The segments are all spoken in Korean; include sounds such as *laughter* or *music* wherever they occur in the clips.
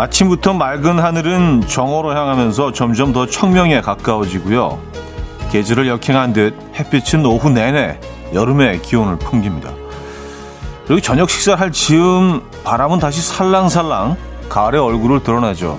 아침부터 맑은 하늘은 정오로 향하면서 점점 더 청명에 가까워지고요. 계절을 역행한 듯 햇빛은 오후 내내 여름의 기온을 풍깁니다. 그리고 저녁 식사할 즈음 바람은 다시 살랑살랑 가을의 얼굴을 드러내죠.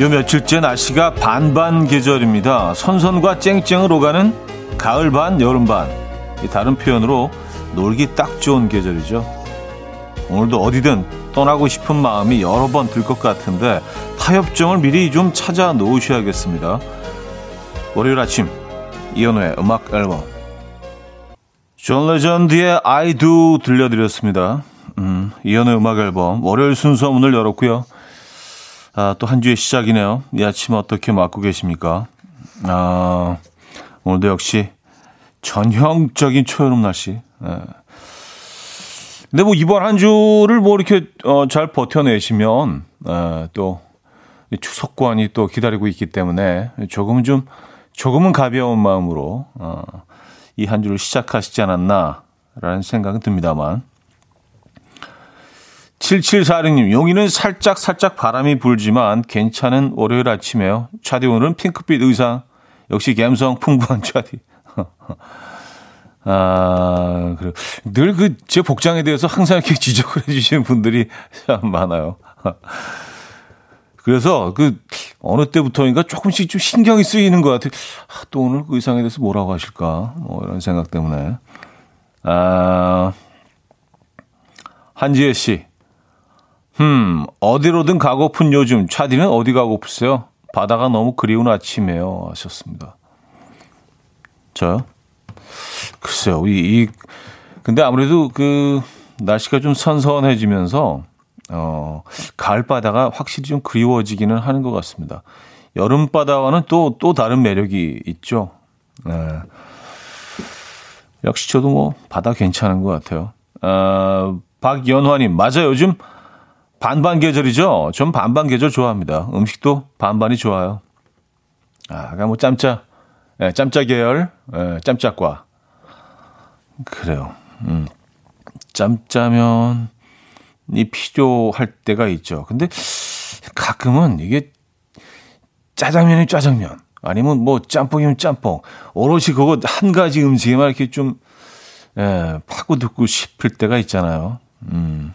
요 며칠째 날씨가 반반 계절입니다. 선선과 쨍쨍을 오가는 가을 반, 여름 반. 다른 표현으로 놀기 딱 좋은 계절이죠. 오늘도 어디든 떠나고 싶은 마음이 여러 번 들 것 같은데 타협점을 미리 좀 찾아 놓으셔야겠습니다. 월요일 아침 이현우의 음악 앨범 존 레전드의 I Do 들려드렸습니다. 음, 이현우의 음악 앨범 월요일 순서 문을 열었고요. 아, 또 한 주의 시작이네요. 이 아침 어떻게 맞고 계십니까? 아, 오늘도 역시 전형적인 초여름 날씨. 네. 근데 뭐 이번 한 주를 뭐 이렇게 어, 잘 버텨내시면 에, 또 추석관이 또 기다리고 있기 때문에 조금은 좀 조금은 가벼운 마음으로 어, 이 한 주를 시작하시지 않았나라는 생각은 듭니다만 7746님, 용인은 살짝 살짝 바람이 불지만 괜찮은 월요일 아침에요. 차디 오늘은 핑크빛 의상. 역시 감성 풍부한 차디. *laughs* 아, 그래. 늘 그 제 복장에 대해서 항상 이렇게 *laughs* 지적을 해주시는 분들이 참 많아요. *laughs* 그래서 그 어느 때부터인가 조금씩 좀 신경이 쓰이는 것 같아요. 아, 또 오늘 그 의상에 대해서 뭐라고 하실까? 뭐 이런 생각 때문에. 아, 한지혜 씨. 음, 어디로든 가고픈 요즘. 차디는 어디 가고프세요? 바다가 너무 그리운 아침이에요. 하셨습니다. 저요? 글쎄요, 이, 이, 근데 아무래도 그, 날씨가 좀 선선해지면서, 어, 가을 바다가 확실히 좀 그리워지기는 하는 것 같습니다. 여름 바다와는 또, 또 다른 매력이 있죠. 네. 역시 저도 뭐, 바다 괜찮은 것 같아요. 어, 박연화님, 맞아요. 요즘 반반 계절이죠? 전 반반 계절 좋아합니다. 음식도 반반이 좋아요. 아, 그러니까 뭐 짬짜, 예, 짬짜 계열, 예, 짬짜과. 그래요. 음. 짬짜면이 필요할 때가 있죠. 근데 가끔은 이게 짜장면이 짜장면, 아니면 뭐 짬뽕이면 짬뽕, 오롯이 그거 한 가지 음식에만 이렇게 좀, 예, 파고듣고 싶을 때가 있잖아요. 음.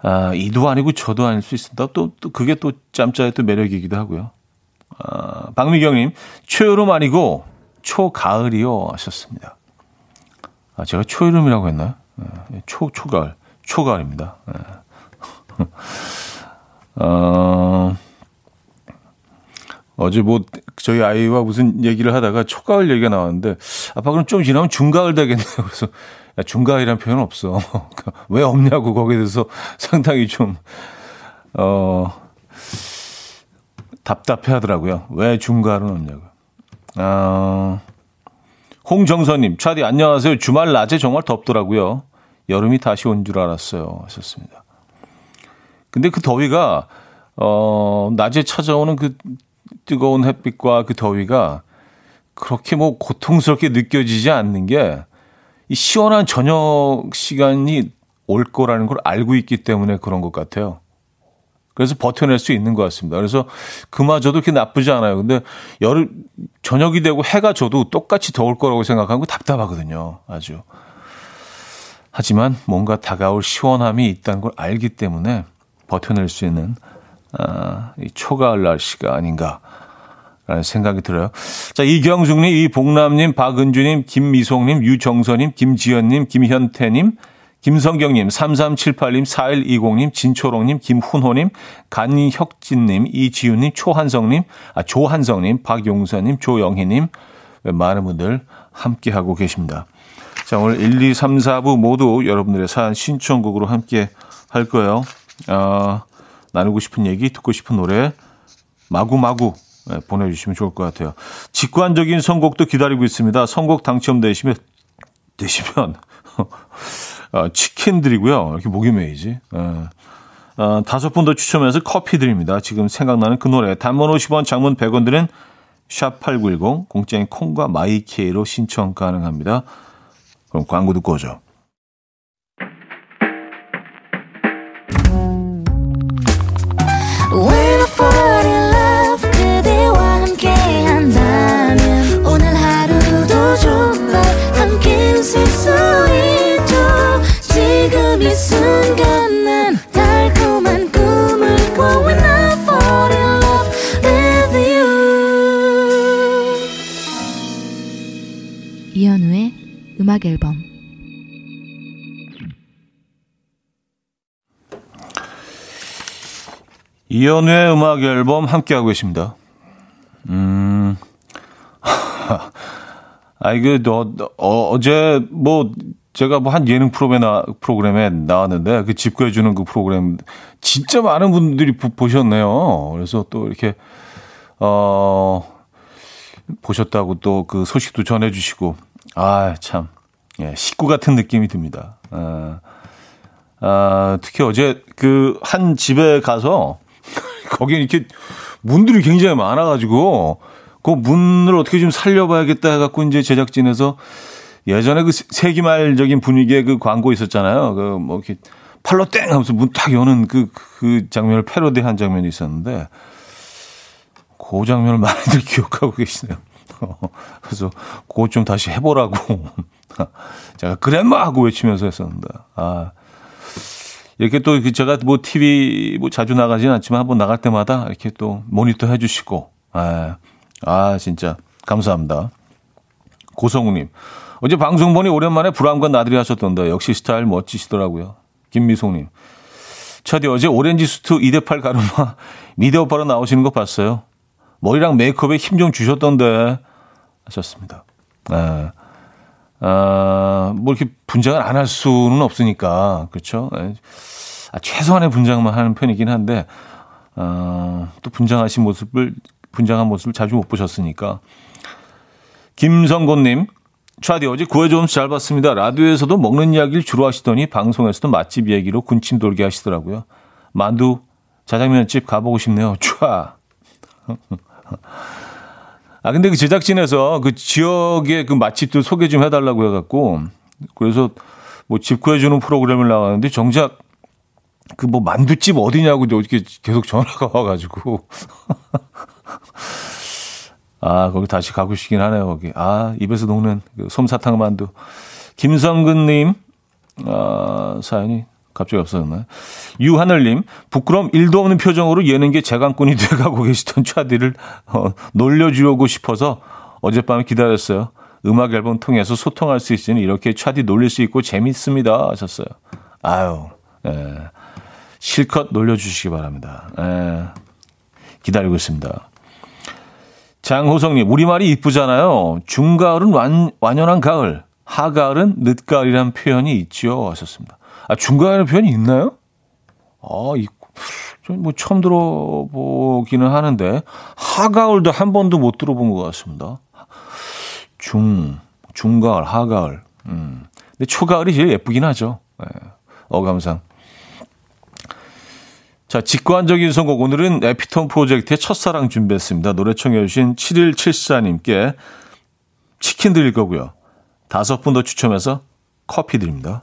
아, 이도 아니고 저도 아닐 수 있습니다. 또, 또 그게 또 짬짜의 또 매력이기도 하고요. 아, 박미경님, 초여름 아니고 초가을이요 하셨습니다. 아, 제가 초여름이라고 했나요? 네, 초, 초가을. 초가을입니다. 네. *laughs* 어, 어제 뭐 저희 아이와 무슨 얘기를 하다가 초가을 얘기가 나왔는데 아빠 그럼 좀 지나면 중가을 되겠네요. 그래서 야, 중가을이란 표현 없어. *laughs* 왜 없냐고 거기에 대해서 상당히 좀, 어, 답답해 하더라고요. 왜 중가을은 없냐고. 어, 홍정선님, 차디 안녕하세요. 주말 낮에 정말 덥더라고요. 여름이 다시 온 줄 알았어요. 하셨습니다. 근데 그 더위가, 어, 낮에 찾아오는 그 뜨거운 햇빛과 그 더위가 그렇게 뭐 고통스럽게 느껴지지 않는 게 이 시원한 저녁 시간이 올 거라는 걸 알고 있기 때문에 그런 것 같아요. 그래서 버텨낼 수 있는 것 같습니다. 그래서 그마저도 그렇게 나쁘지 않아요. 근데 여름, 저녁이 되고 해가 져도 똑같이 더울 거라고 생각하면 답답하거든요. 아주. 하지만 뭔가 다가올 시원함이 있다는 걸 알기 때문에 버텨낼 수 있는, 아, 이 초가을 날씨가 아닌가 생각이 들어요. 자, 이경숙님, 이복남님, 박은주님, 김미송님, 유정선님, 김지연님, 김현태님, 김성경님, 3378님, 4120님, 진초롱님, 김훈호님, 간혁진님, 이지훈님, 초한성님, 아, 조한성님, 박용선님, 조영희님, 많은 분들 함께하고 계십니다. 자, 오늘 1, 2, 3, 4부 모두 여러분들의 사연 신청곡으로 함께 할 거예요. 어, 나누고 싶은 얘기, 듣고 싶은 노래, 마구마구 네, 보내주시면 좋을 것 같아요. 직관적인 선곡도 기다리고 있습니다. 선곡 당첨되시면 되시면 *laughs* 어, 치킨 드리고요. 이렇게 목이 메이지. 예. 어, 다섯 분 더 추첨해서 커피 드립니다. 지금 생각나는 그 노래. 단문 50원, 장문 100원 드는 샵8910, 공짜인 콩과 마이케이로 신청 가능합니다. 그럼 광고 듣고 오죠. 음악 앨범 이연우의 음악 앨범 함께하고 계십니다. 음, *laughs* 아, 이거, 너, 어, 어제, 뭐, 제가 뭐 한 예능 프로그램에, 나, 프로그램에 나왔는데, 그 집구해주는 그 프로그램, 진짜 많은 분들이 보, 셨네요 그래서 또 이렇게, 어, 보셨다고 또 그 소식도 전해주시고, 아, 참. 예, 식구 같은 느낌이 듭니다. 아, 아 특히 어제 그 한 집에 가서 *laughs* 거기 이렇게 문들이 굉장히 많아가지고 그 문을 어떻게 좀 살려봐야겠다 해갖고 이제 제작진에서 예전에 그 세기말적인 분위기의 그 광고 있었잖아요. 그 뭐 이렇게 팔로 땡 하면서 문딱 여는 그, 그 장면을 패러디한 장면이 있었는데 그 장면을 많이들 *laughs* 기억하고 계시네요. *laughs* 그래서 그거 좀 다시 해보라고. *laughs* 제가 그랜마 하고 외치면서 했었는데. 아. 이렇게 또 제가 뭐 TV 뭐 자주 나가지는 않지만 한번 나갈 때마다 이렇게 또 모니터 해주시고. 아, 아 진짜 감사합니다. 고성우님. 어제 방송 보니 오랜만에 불안과 나들이 하셨던데 역시 스타일 멋지시더라고요. 김미송님. 첫디 어제 오렌지 수트 2대8 가르마 *laughs* 미대 오빠로 나오시는 거 봤어요. 머리랑 메이크업에 힘 좀 주셨던데 하셨습니다. 아, 아, 뭐 이렇게 분장을 안 할 수는 없으니까 그렇죠. 아, 최소한의 분장만 하는 편이긴 한데 아, 또 분장하신 모습을 분장한 모습을 자주 못 보셨으니까 김성곤님 차디 어제 구해줘서 잘 봤습니다. 라디오에서도 먹는 이야기를 주로 하시더니 방송에서도 맛집 얘기로 군침 돌게 하시더라고요. 만두 자장면집 가보고 싶네요. 촤. *laughs* 아, 근데 그 제작진에서 그 지역의 그 맛집들 소개 좀 해달라고 해갖고, 그래서 뭐 집 구해주는 프로그램을 나가는데 정작 그 뭐 만두집 어디냐고 어떻게 계속 전화가 *laughs* 와가지고. 아, 거기 다시 가고 싶긴 하네요, 거기. 아, 입에서 녹는 그 솜사탕 만두. 김성근님, 아, 사연이 갑자기 없어졌나요? 유하늘님, 부끄럼 1도 없는 표정으로 예능계 재간꾼이 *laughs* 돼가고 계시던 차디를 어, 놀려주려고 싶어서 어젯밤에 기다렸어요. 음악 앨범 통해서 소통할 수 있으니 이렇게 차디 놀릴 수 있고 재밌습니다. 하셨어요. 아유, 예. 실컷 놀려주시기 바랍니다. 예. 기다리고 있습니다. 장호성님, 우리말이 이쁘잖아요. 중가을은 완, 완연한 가을, 하가을은 늦가을이란 표현이 있죠. 하셨습니다. 아, 중간에 표현이 있나요? 아, 이, 뭐 처음 들어보기는 하는데, 하가을도 한 번도 못 들어본 것 같습니다. 중, 중가을, 하가을. 음. 근데 초가을이 제일 예쁘긴 하죠. 네. 어감상. 자, 직관적인 선곡. 오늘은 에피톤 프로젝트의 첫사랑 준비했습니다. 노래 청해주신 7174님께 치킨 드릴 거고요. 다섯 분 더 추첨해서 커피 드립니다.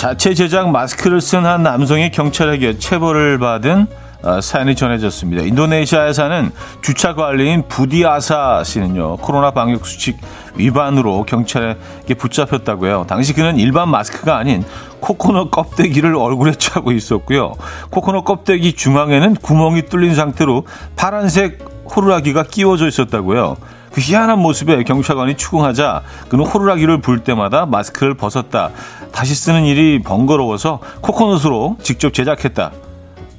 자체 제작 마스크를 쓴 한 남성이 경찰에게 체벌을 받은 어, 사연이 전해졌습니다. 인도네시아에 사는 주차 관리인 부디아사 씨는요, 코로나 방역 수칙 위반으로 경찰에게 붙잡혔다고요. 당시 그는 일반 마스크가 아닌 코코넛 껍데기를 얼굴에 차고 있었고요. 코코넛 껍데기 중앙에는 구멍이 뚫린 상태로 파란색 호루라기가 끼워져 있었다고요. 그 희한한 모습에 경찰관이 추궁하자 그는 호루라기를 불 때마다 마스크를 벗었다. 다시 쓰는 일이 번거로워서 코코넛으로 직접 제작했다.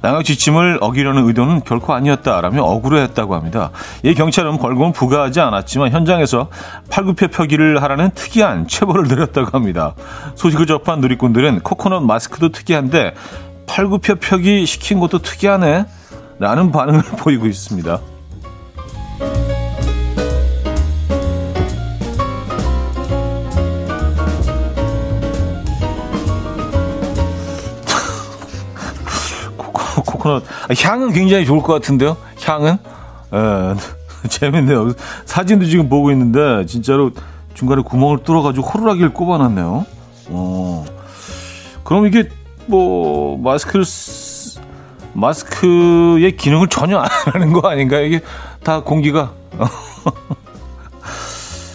양형 지침을 어기려는 의도는 결코 아니었다라며 억울해했다고 합니다. 이 경찰은 벌금은 부과하지 않았지만 현장에서 팔굽혀 펴기를 하라는 특이한 체벌을 내렸다고 합니다. 소식을 접한 누리꾼들은 코코넛 마스크도 특이한데 팔굽혀 펴기 시킨 것도 특이하네 라는 반응을 *laughs* 보이고 있습니다. 코코넛 향은 굉장히 좋을 것 같은데요. 향은 에, *laughs* 재밌네요. 사진도 지금 보고 있는데 진짜로 중간에 구멍을 뚫어가지고 호루라기를 꼽아놨네요. 어, 그럼 이게 뭐 마스크를 쓰, 마스크의 기능을 전혀 안 하는 거 아닌가요? 이게 다 공기가 *laughs*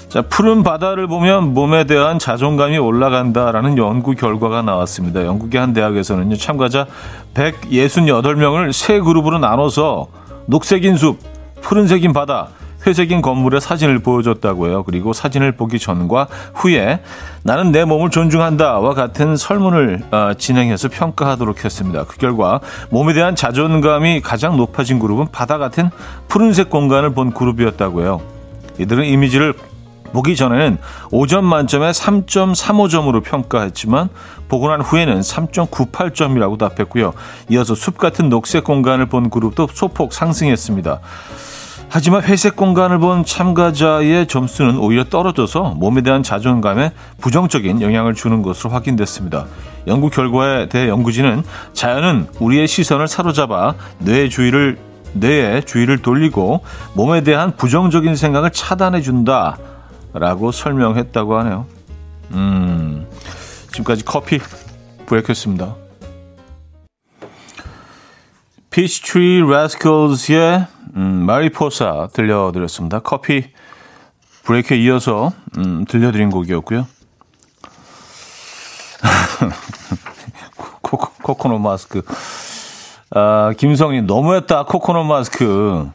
자, 푸른 바다를 보면 몸에 대한 자존감이 올라간다라는 연구 결과가 나왔습니다. 영국의 한 대학에서는요, 참가자 168명을 세 그룹으로 나눠서 녹색인 숲, 푸른색인 바다, 회색인 건물의 사진을 보여줬다고 해요. 그리고 사진을 보기 전과 후에 나는 내 몸을 존중한다와 같은 설문을 어, 진행해서 평가하도록 했습니다. 그 결과 몸에 대한 자존감이 가장 높아진 그룹은 바다 같은 푸른색 공간을 본 그룹이었다고 해요. 이들은 이미지를 보기 전에는 5점 만점에 3.35점으로 평가했지만 보고 난 후에는 3.98점이라고 답했고요. 이어서 숲 같은 녹색 공간을 본 그룹도 소폭 상승했습니다. 하지만 회색 공간을 본 참가자의 점수는 오히려 떨어져서 몸에 대한 자존감에 부정적인 영향을 주는 것으로 확인됐습니다. 연구 결과에 대해 연구진은 자연은 우리의 시선을 사로잡아 뇌의 주의를 뇌의 주의를 돌리고 몸에 대한 부정적인 생각을 차단해 준다. 라고 설명했다고 하네요. 음, 지금까지 coffee break였습니다. 피치트리 라스컬즈의 음, Mariposa 들려드렸습니다. coffee break에 이어서 음, 들려드린 곡이었고요. *laughs* 코 코, 코코넛 마스크. 아, 김성님, 너무했다, 코코넛 마스크.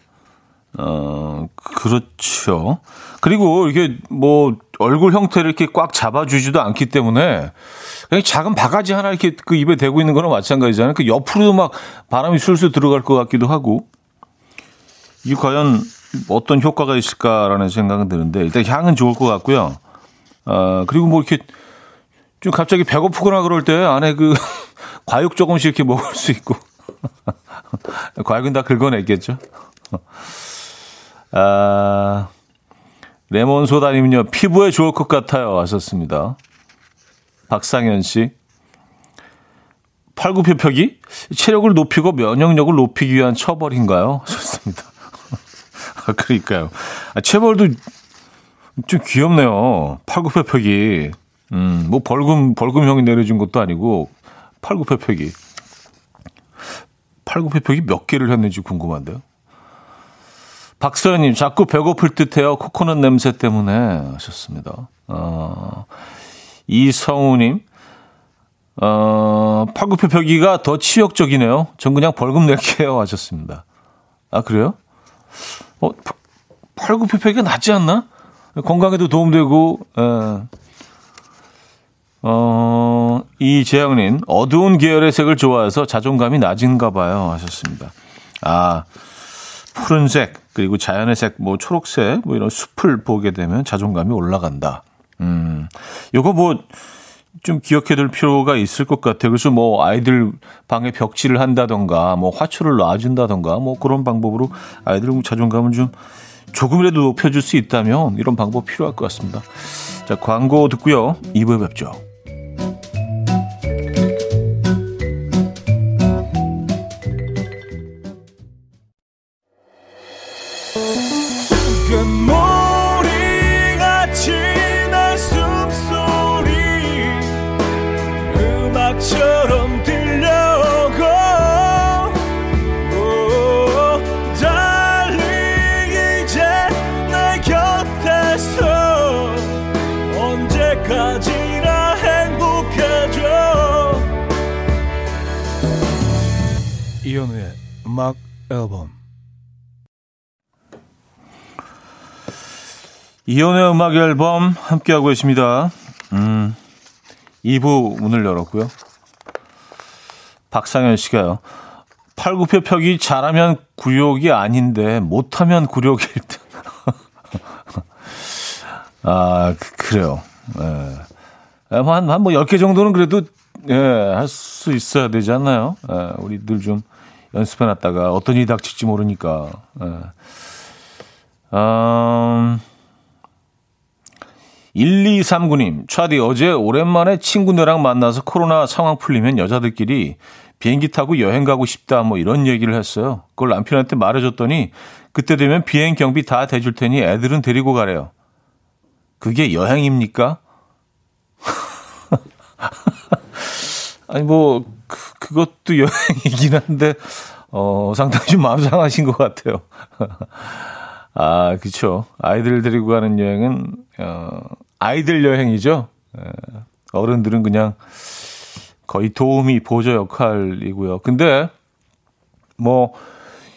어, 그렇죠. 그리고 이게 뭐 얼굴 형태를 이렇게 꽉 잡아주지도 않기 때문에 그냥 작은 바가지 하나 이렇게 그 입에 대고 있는 거랑 마찬가지잖아요. 그 옆으로도 막 바람이 술술 들어갈 것 같기도 하고. 이게 과연 어떤 효과가 있을까라는 생각은 드는데 일단 향은 좋을 것 같고요. 어, 그리고 뭐 이렇게 좀 갑자기 배고프거나 그럴 때 안에 그 *laughs* 과육 조금씩 이렇게 먹을 수 있고. *laughs* 과육은 다 긁어냈겠죠. 아, 레몬 소다님은요, 피부에 좋을 것 같아요. 하셨습니다. 박상현 씨. 팔굽혀펴기? 체력을 높이고 면역력을 높이기 위한 처벌인가요? 좋습니다. *laughs* 아, 그러니까요. 아, 체벌도 좀 귀엽네요. 팔굽혀펴기. 음, 뭐 벌금, 벌금형이 내려준 것도 아니고, 팔굽혀펴기. 팔굽혀펴기 몇 개를 했는지 궁금한데요. 박서연님, 자꾸 배고플 듯해요. 코코넛 냄새 때문에 하셨습니다. 어, 이성우님, 어, 팔굽혀펴기가 더 치욕적이네요. 전 그냥 벌금 낼게요. 하셨습니다. 아, 그래요? 어, 팔굽혀펴기가 낫지 않나? 건강에도 도움되고, 에. 예. 어, 이재영님, 어두운 계열의 색을 좋아해서 자존감이 낮은가 봐요. 하셨습니다. 아, 푸른색 그리고 자연의 색, 뭐 초록색 뭐 이런 숲을 보게 되면 자존감이 올라간다. 음, 요거 뭐 좀 기억해둘 필요가 있을 것 같아요. 그래서 뭐 아이들 방에 벽지를 한다던가, 뭐 화초를 놔준다던가, 뭐 그런 방법으로 아이들 자존감을 좀 조금이라도 높여줄 수 있다면 이런 방법 필요할 것 같습니다. 자, 광고 듣고요. 2부에 뵙죠. 이현우의 음악 앨범 함께하고 계십니다. 음, 2부 문을 열었고요. 박상현 씨가요. 팔굽혀펴기 잘하면 굴욕이 아닌데 못하면 굴욕일 듯. *laughs* 아, 그, 그래요. 예. 한, 한 뭐 10개 정도는 그래도, 예, 할 수 있어야 되지 않나요? 예, 우리들 좀 연습해 놨다가 어떤 일이 닥칠지 모르니까. 예. 음, 1239님, 차디 어제 오랜만에 친구들랑 만나서 코로나 상황 풀리면 여자들끼리 비행기 타고 여행 가고 싶다 뭐 이런 얘기를 했어요. 그걸 남편한테 말해줬더니 그때 되면 비행 경비 다 대줄 테니 애들은 데리고 가래요. 그게 여행입니까? *laughs* 아니 뭐 그, 그것도 *laughs* 여행이긴 한데 어 상당히 좀 마음 상하신 것 같아요. *laughs* 아 그렇죠. 아이들 데리고 가는 여행은 어 아이들 여행이죠. 예, 어른들은 그냥 거의 도우미 보조 역할이고요. 근데 뭐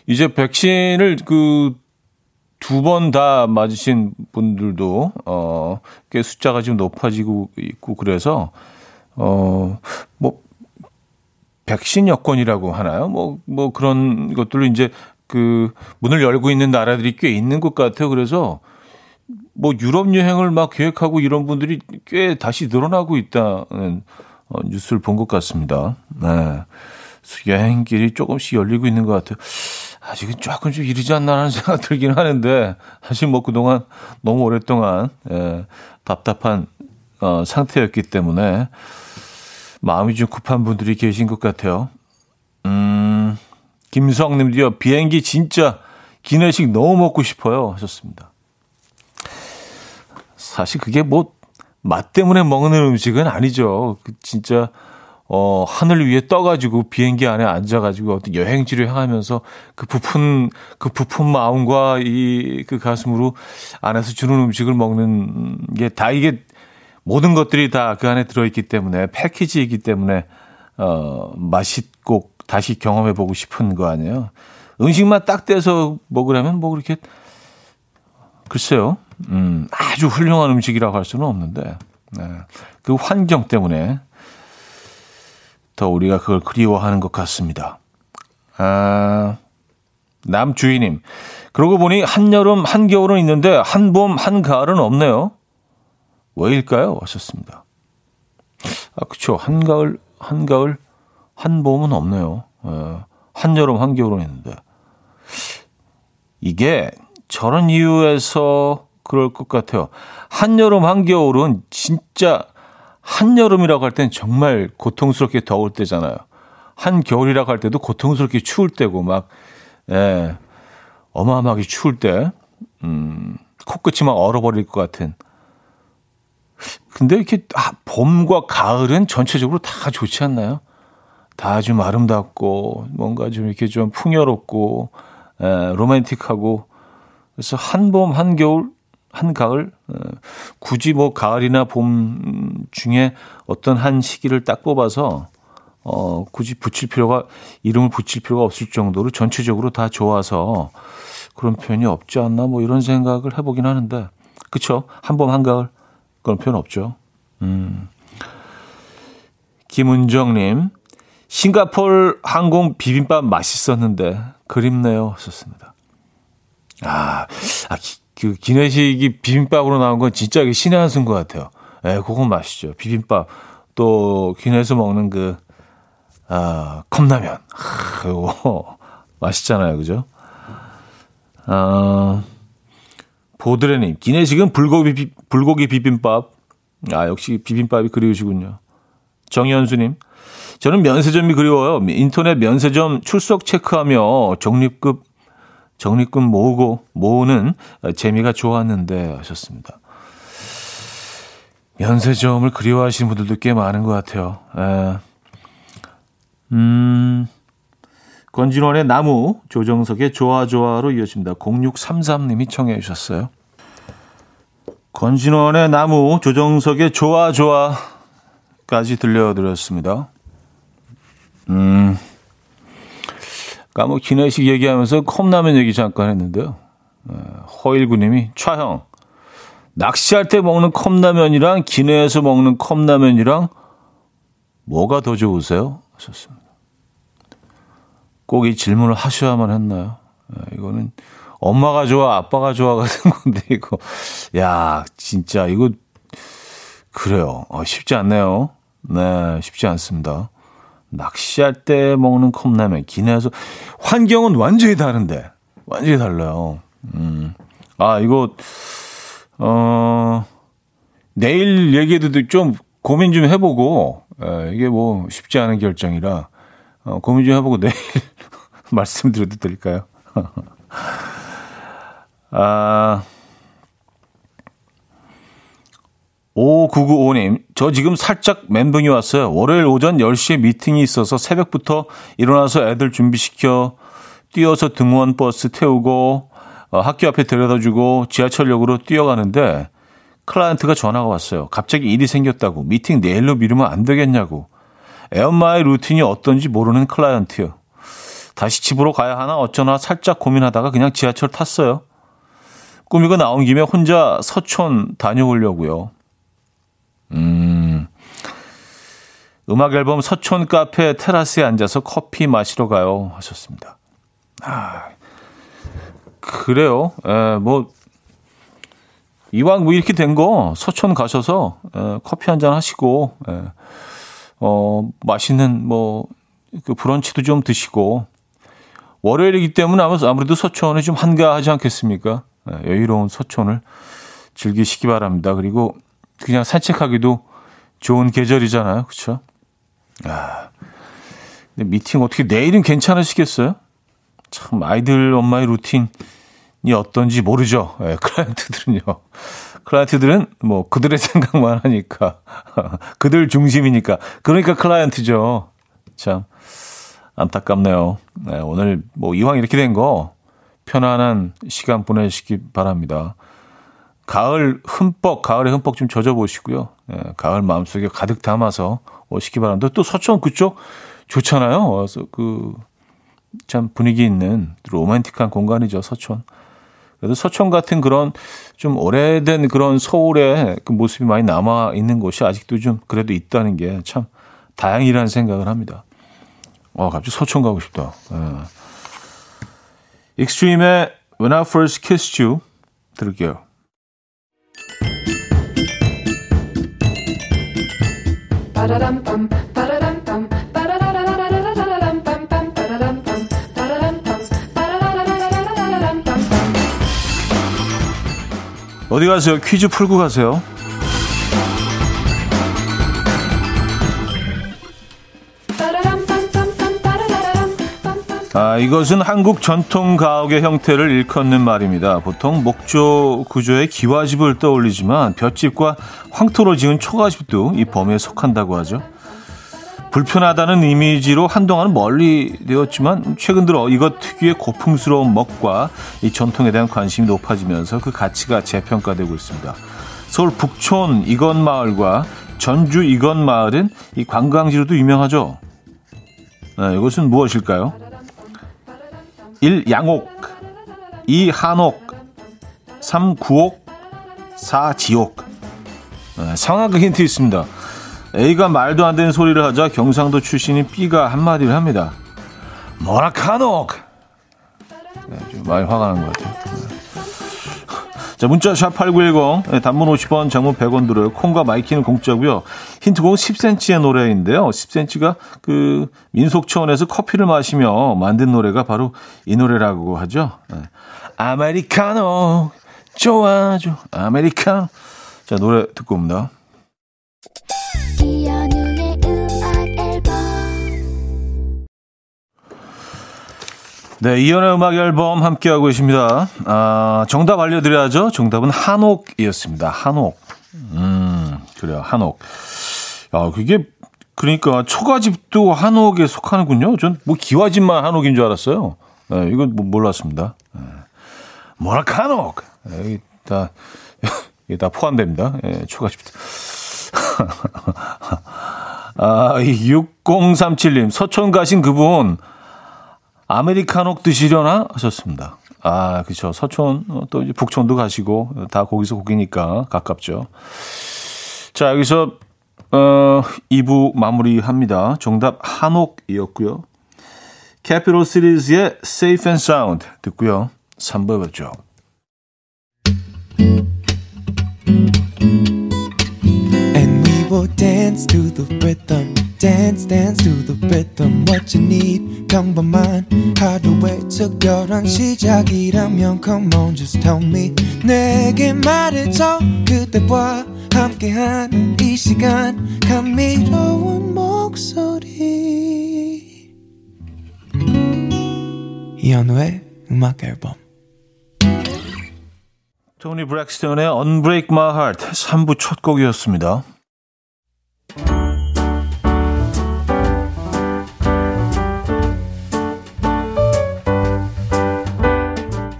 이제 백신을 그 두 번 다 맞으신 분들도 어 꽤 숫자가 지금 높아지고 있고 그래서 어 뭐 백신 여권이라고 하나요? 뭐뭐 뭐 그런 것들로 이제 그 문을 열고 있는 나라들이 꽤 있는 것 같아요. 그래서 뭐 유럽 여행을 막 계획하고 이런 분들이 꽤 다시 늘어나고 있다는 어, 뉴스를 본 것 같습니다. 네. 여행길이 조금씩 열리고 있는 것 같아요. 아직은 조금 좀 이르지 않나라는 *laughs* 생각 들긴 하는데, 사실 뭐 그동안 너무 오랫동안, 예, 답답한, 어, 상태였기 때문에, 마음이 좀 급한 분들이 계신 것 같아요. 음, 김성님도요, 비행기 진짜 기내식 너무 먹고 싶어요. 하셨습니다. 사실 그게 뭐, 맛 때문에 먹는 음식은 아니죠. 그 진짜 어 하늘 위에 떠가지고 비행기 안에 앉아가지고 어떤 여행지를 향하면서 그 부푼 그 부푼 마음과 이 그 가슴으로 안에서 주는 음식을 먹는 게 다 이게 모든 것들이 다 그 안에 들어있기 때문에 패키지이기 때문에 어 맛있고 다시 경험해 보고 싶은 거 아니에요. 음식만 딱 떼서 먹으려면 뭐 그렇게 글쎄요. 음, 아주 훌륭한 음식이라고 할 수는 없는데, 네. 그 환경 때문에 더 우리가 그걸 그리워하는 것 같습니다. 아, 남주희님. 그러고 보니 한여름, 한겨울은 있는데 한봄, 한가을은 없네요. 왜일까요? 하셨습니다. 아, 그쵸. 한가을, 한가을, 한 봄은 없네요. 예, 한여름, 한겨울은 있는데. 이게 저런 이유에서 그럴 것 같아요. 한여름, 한겨울은 진짜 한여름이라고 할 땐 정말 고통스럽게 더울 때잖아요. 한겨울이라고 할 때도 고통스럽게 추울 때고 막, 예, 어마어마하게 추울 때, 음, 코끝이 막 얼어버릴 것 같은. 근데 이렇게 아, 봄과 가을은 전체적으로 다 좋지 않나요? 다 좀 아름답고 뭔가 좀 이렇게 좀 풍요롭고 에, 로맨틱하고 그래서 한 봄 한 겨울 한 가을 어, 굳이 뭐 가을이나 봄 중에 어떤 한 시기를 딱 뽑아서 어 굳이 붙일 필요가 이름을 붙일 필요가 없을 정도로 전체적으로 다 좋아서 그런 표현이 없지 않나 뭐 이런 생각을 해보긴 하는데 그쵸 한 봄 한가을 그런 표현 없죠. 음. 김은정님 싱가폴 항공 비빔밥 맛있었는데 그립네요 하셨습니다. 아, 아그 기내식이 비빔밥으로 나온 건 진짜 신의 한 수인 것 같아요. 예, 그건 맛있죠. 비빔밥 또 기내에서 먹는 그 아, 컵라면. 아, 그거 *laughs* 맛있잖아요, 그죠? 아, 보드레님, 기내식은 불고기, 불고기 비빔밥. 아, 역시 비빔밥이 그리우시군요. 정현수님, 저는 면세점이 그리워요. 인터넷 면세점 출석 체크하며 적립급 적립금 모으고 모으는 재미가 좋았는데 하셨습니다. 면세점을 그리워하시는 분들도 꽤 많은 것 같아요. 에. 음, 권진원의 나무, 조정석의 좋아 좋아로 이어집니다. 0633님이 청해 주셨어요. 권진원의 나무, 조정석의 좋아 좋아까지 들려드렸습니다. 음. 그러니까 뭐 기내식 얘기하면서 컵라면 얘기 잠깐 했는데요. 어, 허일구님이 차형 낚시할 때 먹는 컵라면이랑 기내에서 먹는 컵라면이랑 뭐가 더 좋으세요? 하셨습니다. 꼭 이 질문을 하셔야만 했나요? 아, 이거는 엄마가 좋아, 아빠가 좋아 같은 건데, 이거. 야, 진짜, 이거, 그래요. 어, 쉽지 않네요. 네, 쉽지 않습니다. 낚시할 때 먹는 컵라면, 기내에서, 환경은 완전히 다른데, 완전히 달라요. 음. 아, 이거, 어, 내일 얘기해도 좀 고민 좀 해보고, 에, 이게 뭐 쉽지 않은 결정이라, 어, 고민 좀 해보고 내일 *laughs* 말씀드려도 될까요? *laughs* 아, 5995님, 저 지금 살짝 멘붕이 왔어요. 월요일 오전 10시에 미팅이 있어서 새벽부터 일어나서 애들 준비시켜 뛰어서 등원 버스 태우고 어, 학교 앞에 데려다 주고 지하철역으로 뛰어가는데 클라이언트가 전화가 왔어요. 갑자기 일이 생겼다고 미팅 내일로 미루면 안 되겠냐고. 애엄마의 루틴이 어떤지 모르는 클라이언트요. 다시 집으로 가야 하나 어쩌나 살짝 고민하다가 그냥 지하철 탔어요. 꾸미고 나온 김에 혼자 서촌 다녀오려고요. 음. 음악 앨범 서촌 카페 테라스에 앉아서 커피 마시러 가요 하셨습니다. 아, 그래요. 에, 뭐 이왕 뭐 이렇게 된 거 서촌 가셔서 에, 커피 한 잔 하시고 에, 어 맛있는 뭐 그 브런치도 좀 드시고 월요일이기 때문에 아무래도 서촌이 좀 한가하지 않겠습니까? 에, 여유로운 서촌을 즐기시기 바랍니다. 그리고 그냥 산책하기도 좋은 계절이잖아요, 그렇죠? 아, 근데 미팅 어떻게 내일은 괜찮으시겠어요? 참 아이들 엄마의 루틴이 어떤지 모르죠. 네, *laughs* 클라이언트들은요. 클라이언트들은 뭐 그들의 생각만 하니까 *laughs* 그들 중심이니까 그러니까 클라이언트죠. 참 안타깝네요. 네, 오늘 뭐 이왕 이렇게 된 거 편안한 시간 보내시기 바랍니다. 가을 흠뻑 가을에 흠뻑 좀 젖어보시고요. 네, 가을 마음속에 가득 담아서 오시기 바랍니다. 또 서천 그쪽 좋잖아요. 그래서 그 참 분위기 있는 로맨틱한 공간이죠, 서촌. 그래도 서촌 같은 그런 좀 오래된 그런 서울의 그 모습이 많이 남아 있는 곳이 아직도 좀 그래도 있다는 게 참 다행이라는 생각을 합니다. 어, 갑자기 서촌 가고 싶다. 예. 익스트림의 When I First Kissed You 들을게요. 어디 가세요? 퀴즈 풀고 가세요. 아, 이것은 한국 전통 가옥의 형태를 일컫는 말입니다. 보통 목조 구조의 기와집을 떠올리지만 볏집과 황토로 지은 초가집도 이 범위에 속한다고 하죠. 불편하다는 이미지로 한동안 멀리 되었지만 최근 들어 이것 특유의 고풍스러운 먹과 이 전통에 대한 관심이 높아지면서 그 가치가 재평가되고 있습니다. 서울 북촌 이건 마을과 전주 이건 마을은 이 관광지로도 유명하죠. 네, 이것은 무엇일까요? 1. 양옥 2. 한옥 3. 구옥 4. 지옥 네, 상황극 힌트 있습니다. A가 말도 안 되는 소리를 하자 경상도 출신인 B가 한마디를 합니다. 뭐라 카노 네, 좀 많이 화가 난 것 같아요. 네. 자, 문자 샵 8910 네, 단문 50원, 장문 100원 들어요. 콩과 마이K는 공짜고요. 힌트곡 10cm의 노래인데요. 10cm가 그 민속촌에서 커피를 마시며 만든 노래가 바로 이 노래라고 하죠. 네. 아메리카노 좋아죠. 아메리카노. 자, 노래 듣고 옵니다. 네, 이연의 음악 앨범 함께하고 계십니다. 아, 정답 알려드려야죠. 정답은 한옥이었습니다. 한옥. 음, 그래요. 한옥. 아, 그게, 그러니까 초가집도 한옥에 속하는군요. 전 뭐 기와집만 한옥인 줄 알았어요. 네, 이건 뭐 몰랐습니다. 네. 한옥. 네, 다, *laughs* 이게 다 포함됩니다. 네, 초가집. *laughs* 아, 6037님, 서촌 가신 그분, 아메리카노 드시려나 하셨습니다. 아, 그렇죠. 서촌 어, 또 이제 북촌도 가시고 다 거기서 거기니까 가깝죠. 자, 여기서 어 2부 마무리합니다. 정답 한옥이었고요. 캐피로 시리즈의 Safe and Sound 듣고요. 3부에 뵙죠. 내게 말해줘 그대와 함께한 이 시간 감미로운 목소리 이현우의 음악 앨범 토니 브렉스턴의 Unbreak My Heart 3부 첫 곡이었습니다.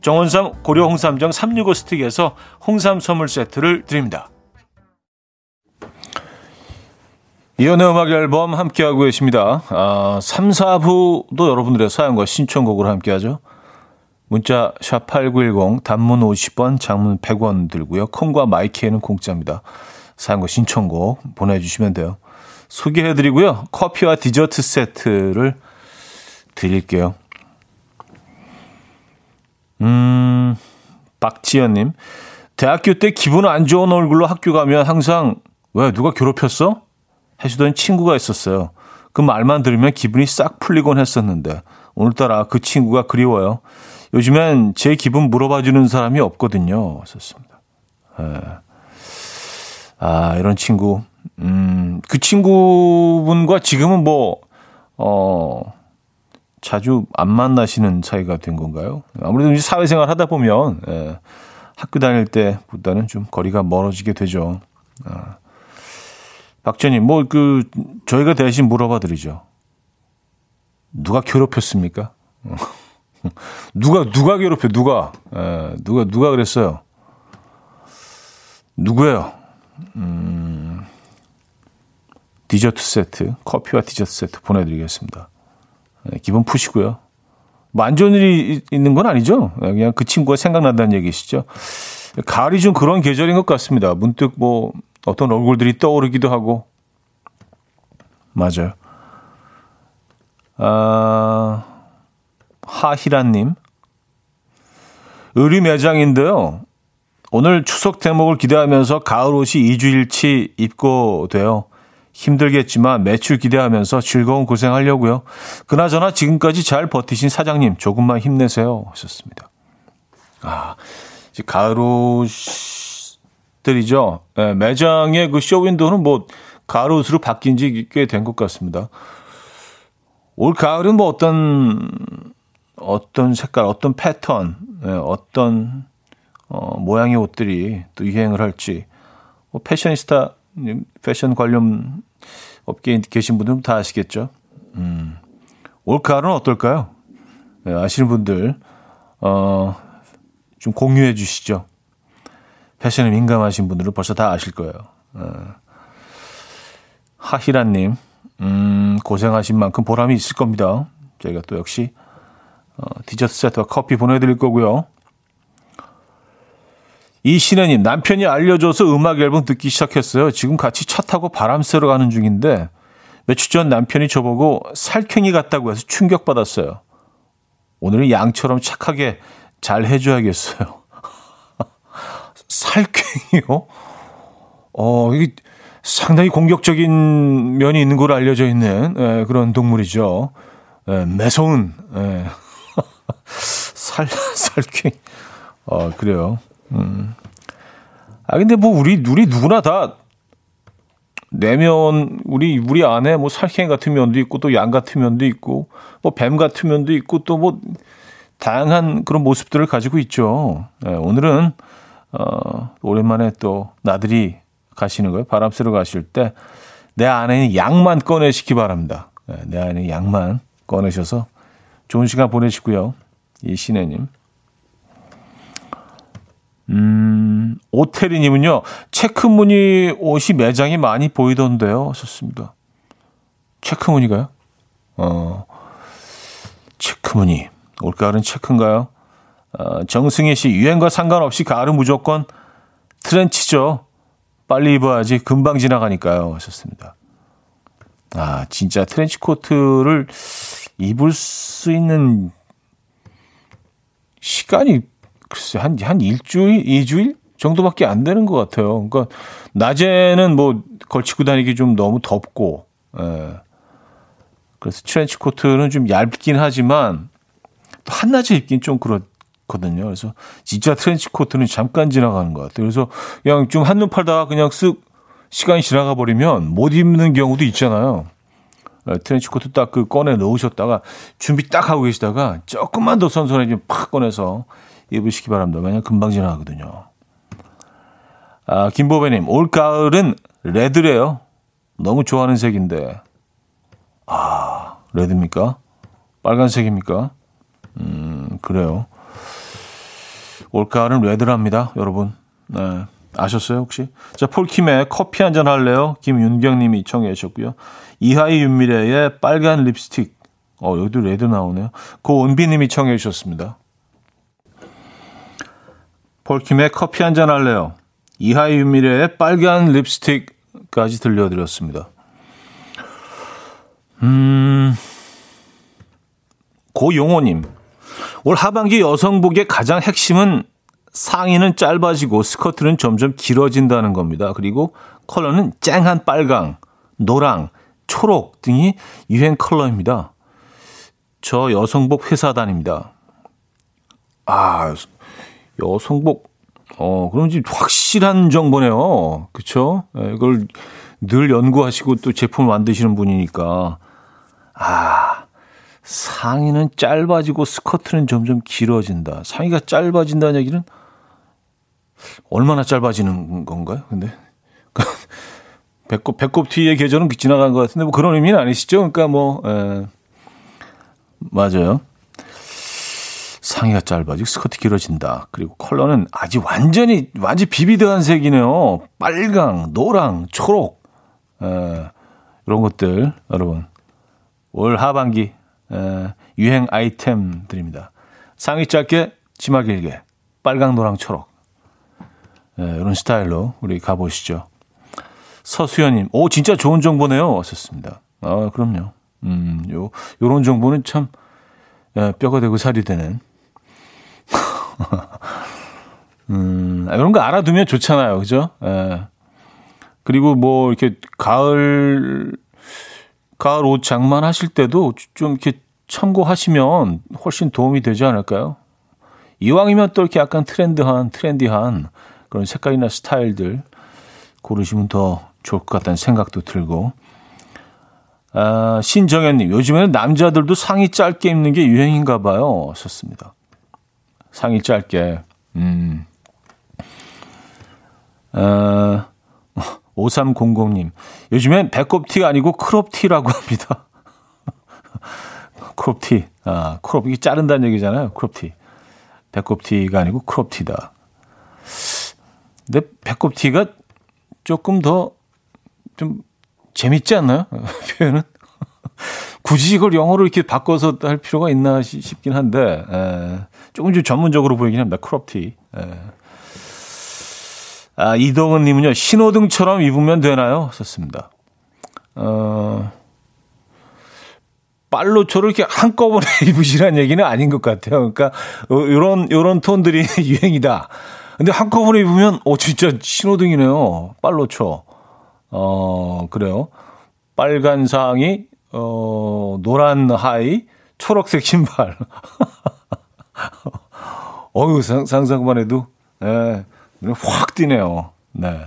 정원삼 고려 홍삼정 365 스틱에서 홍삼 선물 세트를 드립니다. 이연의 음악 앨범 함께하고 계십니다. 아, 3, 4부도 여러분들의 사연과 신청곡을 함께하죠. 문자 샵8910 단문 50원 장문 100원 들고요. 콩과 마이키에는 공짜입니다. 사연과 신청곡 보내주시면 돼요. 소개해드리고요. 커피와 디저트 세트를 드릴게요. 음, 박지연님. 대학교 때 기분 안 좋은 얼굴로 학교 가면 항상 왜 누가 괴롭혔어? 해주던 친구가 있었어요. 그 말만 들으면 기분이 싹 풀리곤 했었는데 오늘따라 그 친구가 그리워요. 요즘엔 제 기분 물어봐주는 사람이 없거든요. 썼습니다. 예. 아 이런 친구. 음, 그 친구분과 지금은 뭐 어. 자주 안 만나시는 사이가 된 건가요? 아무래도 이제 사회생활 하다 보면 예, 학교 다닐 때보다는 좀 거리가 멀어지게 되죠. 아. 박전님, 뭐 그 저희가 대신 물어봐 드리죠. 누가 괴롭혔습니까? *laughs* 누가 누가 괴롭혀? 누가 예, 누가 누가 그랬어요? 누구예요? 음, 디저트 세트, 커피와 디저트 세트 보내드리겠습니다. 네, 기분 푸시고요. 뭐 안 좋은 일이 있는 건 아니죠. 그냥 그 친구가 생각난다는 얘기시죠. 가을이 좀 그런 계절인 것 같습니다. 문득 뭐 어떤 얼굴들이 떠오르기도 하고. 맞아요. 아, 하희란님. 의류 매장인데요. 오늘 추석 대목을 기대하면서 가을 옷이 2주일치 입고 돼요. 힘들겠지만 매출 기대하면서 즐거운 고생하려고요. 그나저나 지금까지 잘 버티신 사장님 조금만 힘내세요 하셨습니다. 아, 이제 가을 옷들이죠. 네, 매장의 그 쇼윈도는 뭐 옷으로 바뀐 지 꽤 된 것 같습니다. 올 가을은 뭐 어떤 어떤 색깔, 어떤 패턴, 네, 어떤 어, 모양의 옷들이 또 유행을 할지 뭐 패셔니스타 패션 관련 업계에 계신 분들은 다 아시겠죠. 음. 올가을은 어떨까요? 네, 아시는 분들, 어, 좀 공유해 주시죠. 패션에 민감하신 분들은 벌써 다 아실 거예요. 어. 하희라님, 음, 고생하신 만큼 보람이 있을 겁니다. 저희가 또 역시, 어, 디저트 세트와 커피 보내드릴 거고요. 이신혜님, 남편이 알려줘서 음악 앨범 듣기 시작했어요. 지금 같이 차 타고 바람 쐬러 가는 중인데, 며칠 전 남편이 저보고 살쾡이 같다고 해서 충격받았어요. 오늘은 양처럼 착하게 잘 해줘야겠어요. *laughs* 살쾡이요? 어, 이게 상당히 공격적인 면이 있는 걸로 알려져 있는 예, 그런 동물이죠. 예, 매서운, 예. *laughs* 살, 살쾡이. 어, 그래요. 음. 아, 근데 뭐, 우리, 우리 누구나 다, 내면, 우리, 우리 안에 뭐 살쾡이 같은 면도 있고, 또 양 같은 면도 있고, 뭐 뱀 같은 면도 있고, 또 뭐, 다양한 그런 모습들을 가지고 있죠. 네, 오늘은, 어, 오랜만에 또 나들이 가시는 거예요. 바람 쐬러 가실 때, 내 안에 있는 양만 꺼내시기 바랍니다. 네, 내 안에 양만 꺼내셔서 좋은 시간 보내시고요. 이 신혜님. 음, 오태리님은요, 체크무늬 옷이 매장에 많이 보이던데요. 좋습니다. 체크무늬가요? 어, 체크무늬. 올가을은 체크인가요? 어, 정승혜 씨, 유행과 상관없이 가을은 무조건 트렌치죠. 빨리 입어야지 금방 지나가니까요. 하셨습니다. 아, 진짜 트렌치 코트를 입을 수 있는 시간이 글쎄 한, 한 일주일, 이주일 정도밖에 안 되는 것 같아요. 그러니까 낮에는 뭐 걸치고 다니기 좀 너무 덥고, 예. 그래서 트렌치 코트는 좀 얇긴 하지만 또 한낮에 입긴 좀 그렇거든요. 그래서 진짜 트렌치 코트는 잠깐 지나가는 것 같아요. 그래서 그냥 좀 한눈 팔다가 그냥 쓱 시간이 지나가 버리면 못 입는 경우도 있잖아요. 예, 트렌치 코트 딱 그 꺼내 넣으셨다가 준비 딱 하고 계시다가 조금만 더 선선해지면 팍 꺼내서 입으시기 바랍니다. 왜냐면 금방 지나가거든요. 아, 김보배님, 올 가을은 red래요. 너무 좋아하는 색인데. 아, red입니까? 빨간색입니까? 음, 그래요. 올 가을은 red랍니다, 여러분. 네. 아셨어요, 혹시? 자, 폴킴의 커피 한 잔 할래요? 김윤경 님이 청해 주셨고요. 이하이 윤미래의 빨간 립스틱. 어, 여기도 red 나오네요. 고은비 님이 청해 주셨습니다. 폴킴의 커피 한 잔 할래요? 이하이 윤미래의 빨간 립스틱까지 들려드렸습니다. 음, 고용호님. 올 하반기 여성복의 가장 핵심은 상의는 짧아지고 스커트는 점점 길어진다는 겁니다. 그리고 컬러는 쨍한 빨강, 노랑, 초록 등이 유행 컬러입니다. 저 여성복 회사 다닙니다. 아, 여성복, 어, 그럼 지 확실한 정보네요. 그쵸? 네, 이걸 늘 연구하시고 또 제품 만드시는 분이니까. 아, 상의는 짧아지고 스커트는 점점 길어진다. 상의가 짧아진다는 얘기는 얼마나 짧아지는 건가요? 근데 *laughs* 배꼽 배꼽 뒤의 계절은 지나간 것 같은데 뭐 그런 의미는 아니시죠? 그러니까 뭐 에, 맞아요. 상의가 짧아지고 스커트 길어진다. 그리고 컬러는 아직 완전히 완전 비비드한 색이네요. 빨강, 노랑, 초록 에, 이런 것들 여러분 올 하반기 에, 유행 아이템들입니다. 상의 짧게, 치마 길게, 빨강, 노랑, 초록 에, 이런 스타일로 우리 가보시죠. 서수연님, 오 진짜 좋은 정보네요. 왔었습니다. 아 그럼요. 음, 요 요런 정보는 참 에, 뼈가 되고 살이 되는 *laughs* 음, 아, 이런 거 알아두면 좋잖아요. 그죠? 예. 그리고 뭐, 이렇게 가을, 가을 옷 장만하실 때도 좀 이렇게 참고하시면 훨씬 도움이 되지 않을까요? 이왕이면 또 이렇게 약간 트렌드한, 트렌디한 그런 색깔이나 스타일들 고르시면 더 좋을 것 같다는 생각도 들고. 아, 신정현님, 요즘에는 남자들도 상의 짧게 입는 게 유행인가 봐요. 썼습니다. 상의 짧게. 음. 어, 5300님. 요즘엔 배꼽티가 아니고 크롭티라고 합니다. *laughs* 크롭티. 아, crop. 이게 자른다는 얘기잖아요. 크롭티. 배꼽티가 아니고 크롭티다. 근데 배꼽티가 조금 더 좀 재밌지 않나요? *laughs* 표현은? 굳이 이걸 영어로 이렇게 바꿔서 할 필요가 있나 싶긴 한데, 에, 조금 좀 전문적으로 보이긴 합니다. 크롭티. 에. 아, 이동은 님은요, 신호등처럼 입으면 되나요? 썼습니다. 어, 빨로초를 이렇게 한꺼번에 *laughs* 입으시라는 얘기는 아닌 것 같아요. 그러니까, 어, 요런, 요런 톤들이 *laughs* 유행이다. 근데 한꺼번에 입으면, 어, 진짜 신호등이네요. 빨로초. 어, 그래요. 빨간 상의, 어, 노란 하이, 초록색 신발. *laughs* 어유 상상만 해도, 예, 네, 확 뛰네요. 네.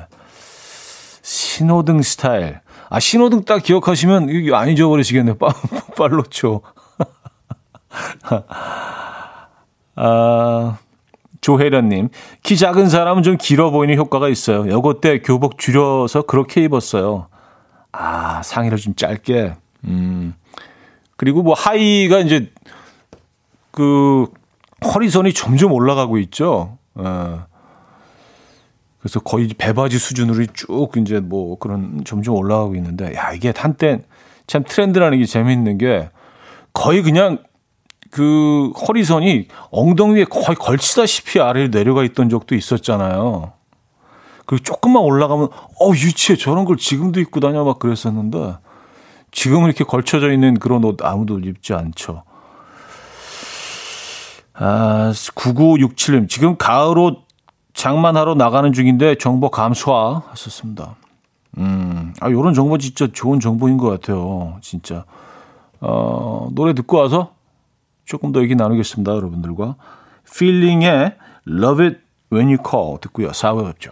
신호등 스타일. 아, 신호등 딱 기억하시면 이게 안 잊어버리시겠네요. 빨, 빨로초. 아, 조혜련님, 키 작은 사람은 좀 길어 보이는 효과가 있어요. 여고 때 교복 줄여서 그렇게 입었어요. 아, 상의를 좀 짧게. 음. 그리고 뭐 하의가 이제 그 허리선이 점점 올라가고 있죠. 어. 그래서 거의 배바지 수준으로 쭉 이제 뭐 그런 점점 올라가고 있는데 야 이게 한때 참 트렌드라는 게 재미있는 게 거의 그냥 그 허리선이 엉덩이 에 거의 걸치다시피 아래로 내려가 있던 적도 있었잖아요. 그리고 조금만 올라가면 어 유치해 저런 걸 지금도 입고 다녀 막 그랬었는데 지금은 이렇게 걸쳐져 있는 그런 옷 아무도 입지 않죠. 아, 9967님, 지금 가을 옷 장만하러 나가는 중인데 정보 감수화 하셨습니다. 음, 아, 요런 정보 진짜 좋은 정보인 것 같아요. 진짜. 어, 노래 듣고 와서 조금 더 얘기 나누겠습니다. 여러분들과. Feeling의 Love It When You Call 듣고요. 4부 뵙죠.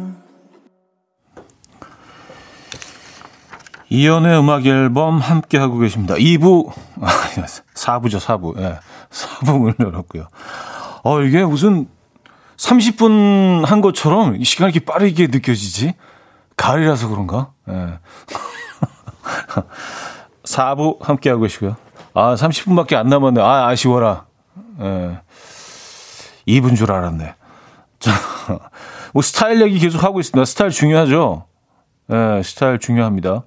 이연의 음악 앨범 함께 하고 계십니다. 2부, 4부죠, 4부. 예. 4부를 열었고요. 어, 이게 무슨 30분 한 것처럼 시간이 이렇게 빠르게 느껴지지? 가을이라서 그런가? 예. *laughs* 4부 함께 하고 계시고요. 아, 30분밖에 안 남았네. 아, 아쉬워라. 예. 2분 줄 알았네. *laughs* 자, 뭐 스타일 얘기 계속 하고 있습니다. 스타일 중요하죠? 예, 스타일 중요합니다.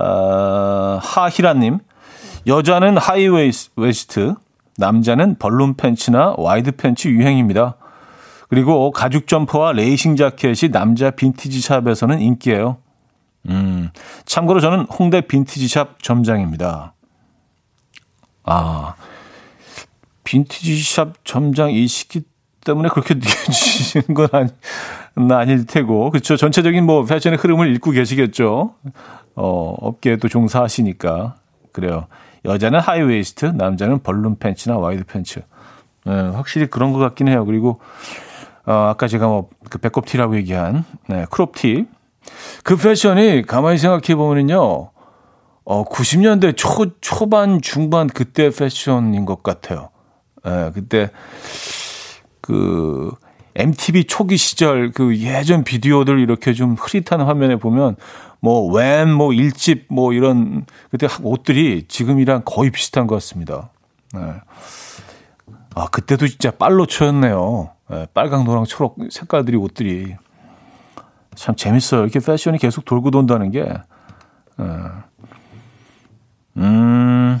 어, 하희라님, 여자는 하이웨스트, 남자는 벌룬 팬츠나 와이드 팬츠 유행입니다. 그리고 가죽 점퍼와 레이싱 자켓이 남자 빈티지 샵에서는 인기예요. 음, 참고로 저는 홍대 빈티지 샵 점장입니다. 아, 빈티지 샵 점장 이 시기 때문에 그렇게 *laughs* 느껴지시는 건 아니, 아닐 테고. 그렇죠. 전체적인 뭐 패션의 흐름을 읽고 계시겠죠. 어, 업계에도 종사하시니까. 그래요. 여자는 하이웨이스트, 남자는 벌룬 팬츠나 와이드 팬츠. 네, 확실히 그런 것 같긴 해요. 그리고, 어, 아까 제가 뭐, 그 배꼽 티라고 얘기한, 네, 크롭 티. 그 패션이 가만히 생각해 보면은요, 어, 90년대 초, 초반, 중반 그때 패션인 것 같아요. 예, 네, 그때, 그, MTV 초기 시절 그 예전 비디오들 이렇게 좀 흐릿한 화면에 보면 뭐, 웬, 뭐, 일집, 뭐, 이런, 그때 옷들이 지금이랑 거의 비슷한 것 같습니다. 네. 아, 그때도 진짜 빨로 쳐였네요. 네, 빨강, 노랑, 초록 색깔들이 옷들이. 참 재밌어요. 이렇게 패션이 계속 돌고 돈다는 게. 네. 음.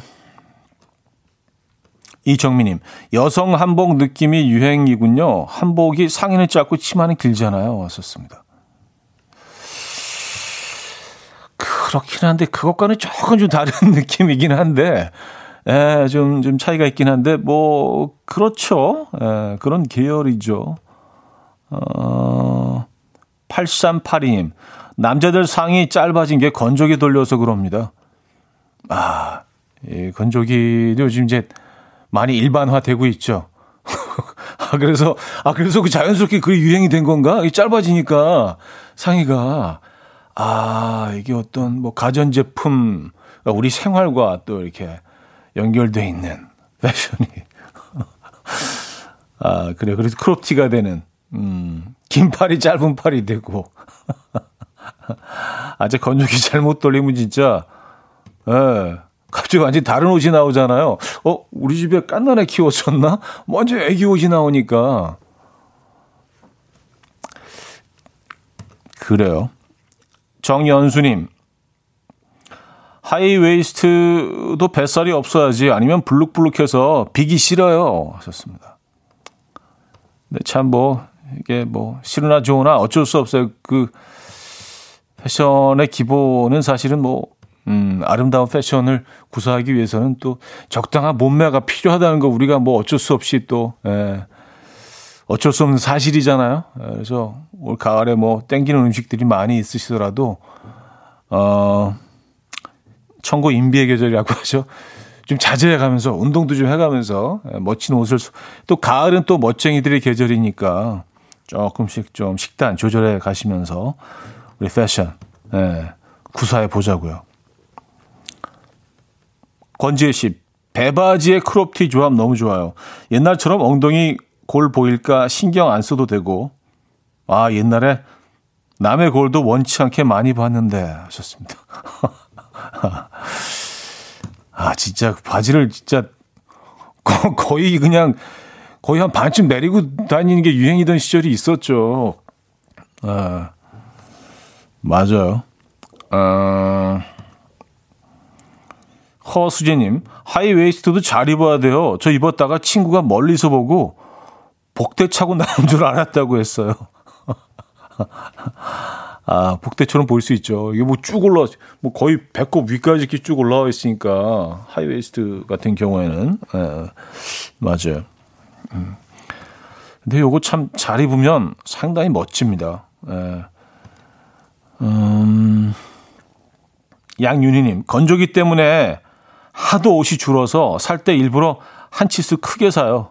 이정미님, 여성 한복 느낌이 유행이군요. 한복이 상의는 짧고 치마는 길잖아요. 왔었습니다. 그렇긴 한데 그것과는 조금 좀 다른 *laughs* 느낌이긴 한데 예, 좀, 좀 차이가 있긴 한데, 뭐, 그렇죠. 예, 그런 계열이죠. 어, 8382님. 남자들 상이 짧아진 게 건조기 돌려서 그럽니다. 아, 예, 건조기 요즘 이제 많이 일반화되고 있죠. *laughs* 아, 그래서, 아, 그래서 그 자연스럽게 그 유행이 된 건가? 이 짧아지니까 상의가. 아, 이게 어떤 뭐 가전제품, 우리 생활과 또 이렇게 연결돼 있는 패션이. *laughs* 아, 그래. 그래서 크롭티가 되는, 음, 긴 팔이 짧은 팔이 되고. *laughs* 아 제 건조기 잘못 돌리면 진짜, 예. 갑자기 완전히 다른 옷이 나오잖아요. 어, 우리 집에 깐난애 키웠었나? 먼저 애기 옷이 나오니까. 그래요. 정연수님, 하이웨이스트도 뱃살이 없어야지 아니면 블룩블룩해서 비기 싫어요. 하셨습니다. 네, 참 뭐, 이게 뭐, 싫으나 좋으나 어쩔 수 없어요. 그, 패션의 기본은 사실은 뭐, 음, 아름다운 패션을 구사하기 위해서는 또 적당한 몸매가 필요하다는 거 우리가 뭐 어쩔 수 없이 또, 예, 어쩔 수 없는 사실이잖아요. 예, 그래서 올 가을에 뭐 땡기는 음식들이 많이 있으시더라도, 어, 청고 인비의 계절이라고 *laughs* 하죠. 좀 자제해 가면서 운동도 좀 해 가면서 예, 멋진 옷을 또 가을은 또 멋쟁이들의 계절이니까 조금씩 좀 식단 조절해 가시면서 우리 패션 예, 구사해 보자고요. 권지혜 씨 배바지의 크롭티 조합 너무 좋아요. 옛날처럼 엉덩이 골 보일까 신경 안 써도 되고 아 옛날에 남의 골도 원치 않게 많이 봤는데 하셨습니다. *laughs* 아, 진짜 바지를 진짜 거의 그냥 거의 한 반쯤 내리고 다니는 게 유행이던 시절이 있었죠. 아, 맞아요. 아, 허수재님, 하이웨이스트도 잘 입어야 돼요. 저 입었다가 친구가 멀리서 보고 복대 차고 나온 줄 알았다고 했어요. *laughs* 아, 복대처럼 보일 수 있죠. 이게 뭐 쭉 올라, 뭐 거의 배꼽 위까지 이렇게 쭉 올라와 있으니까, 하이웨이스트 같은 경우에는, 예, 맞아요. 음. 근데 요거 참 잘 입으면 상당히 멋집니다. 예. 음, 양윤희님, 건조기 때문에 하도 옷이 줄어서 살 때 일부러 한 치수 크게 사요.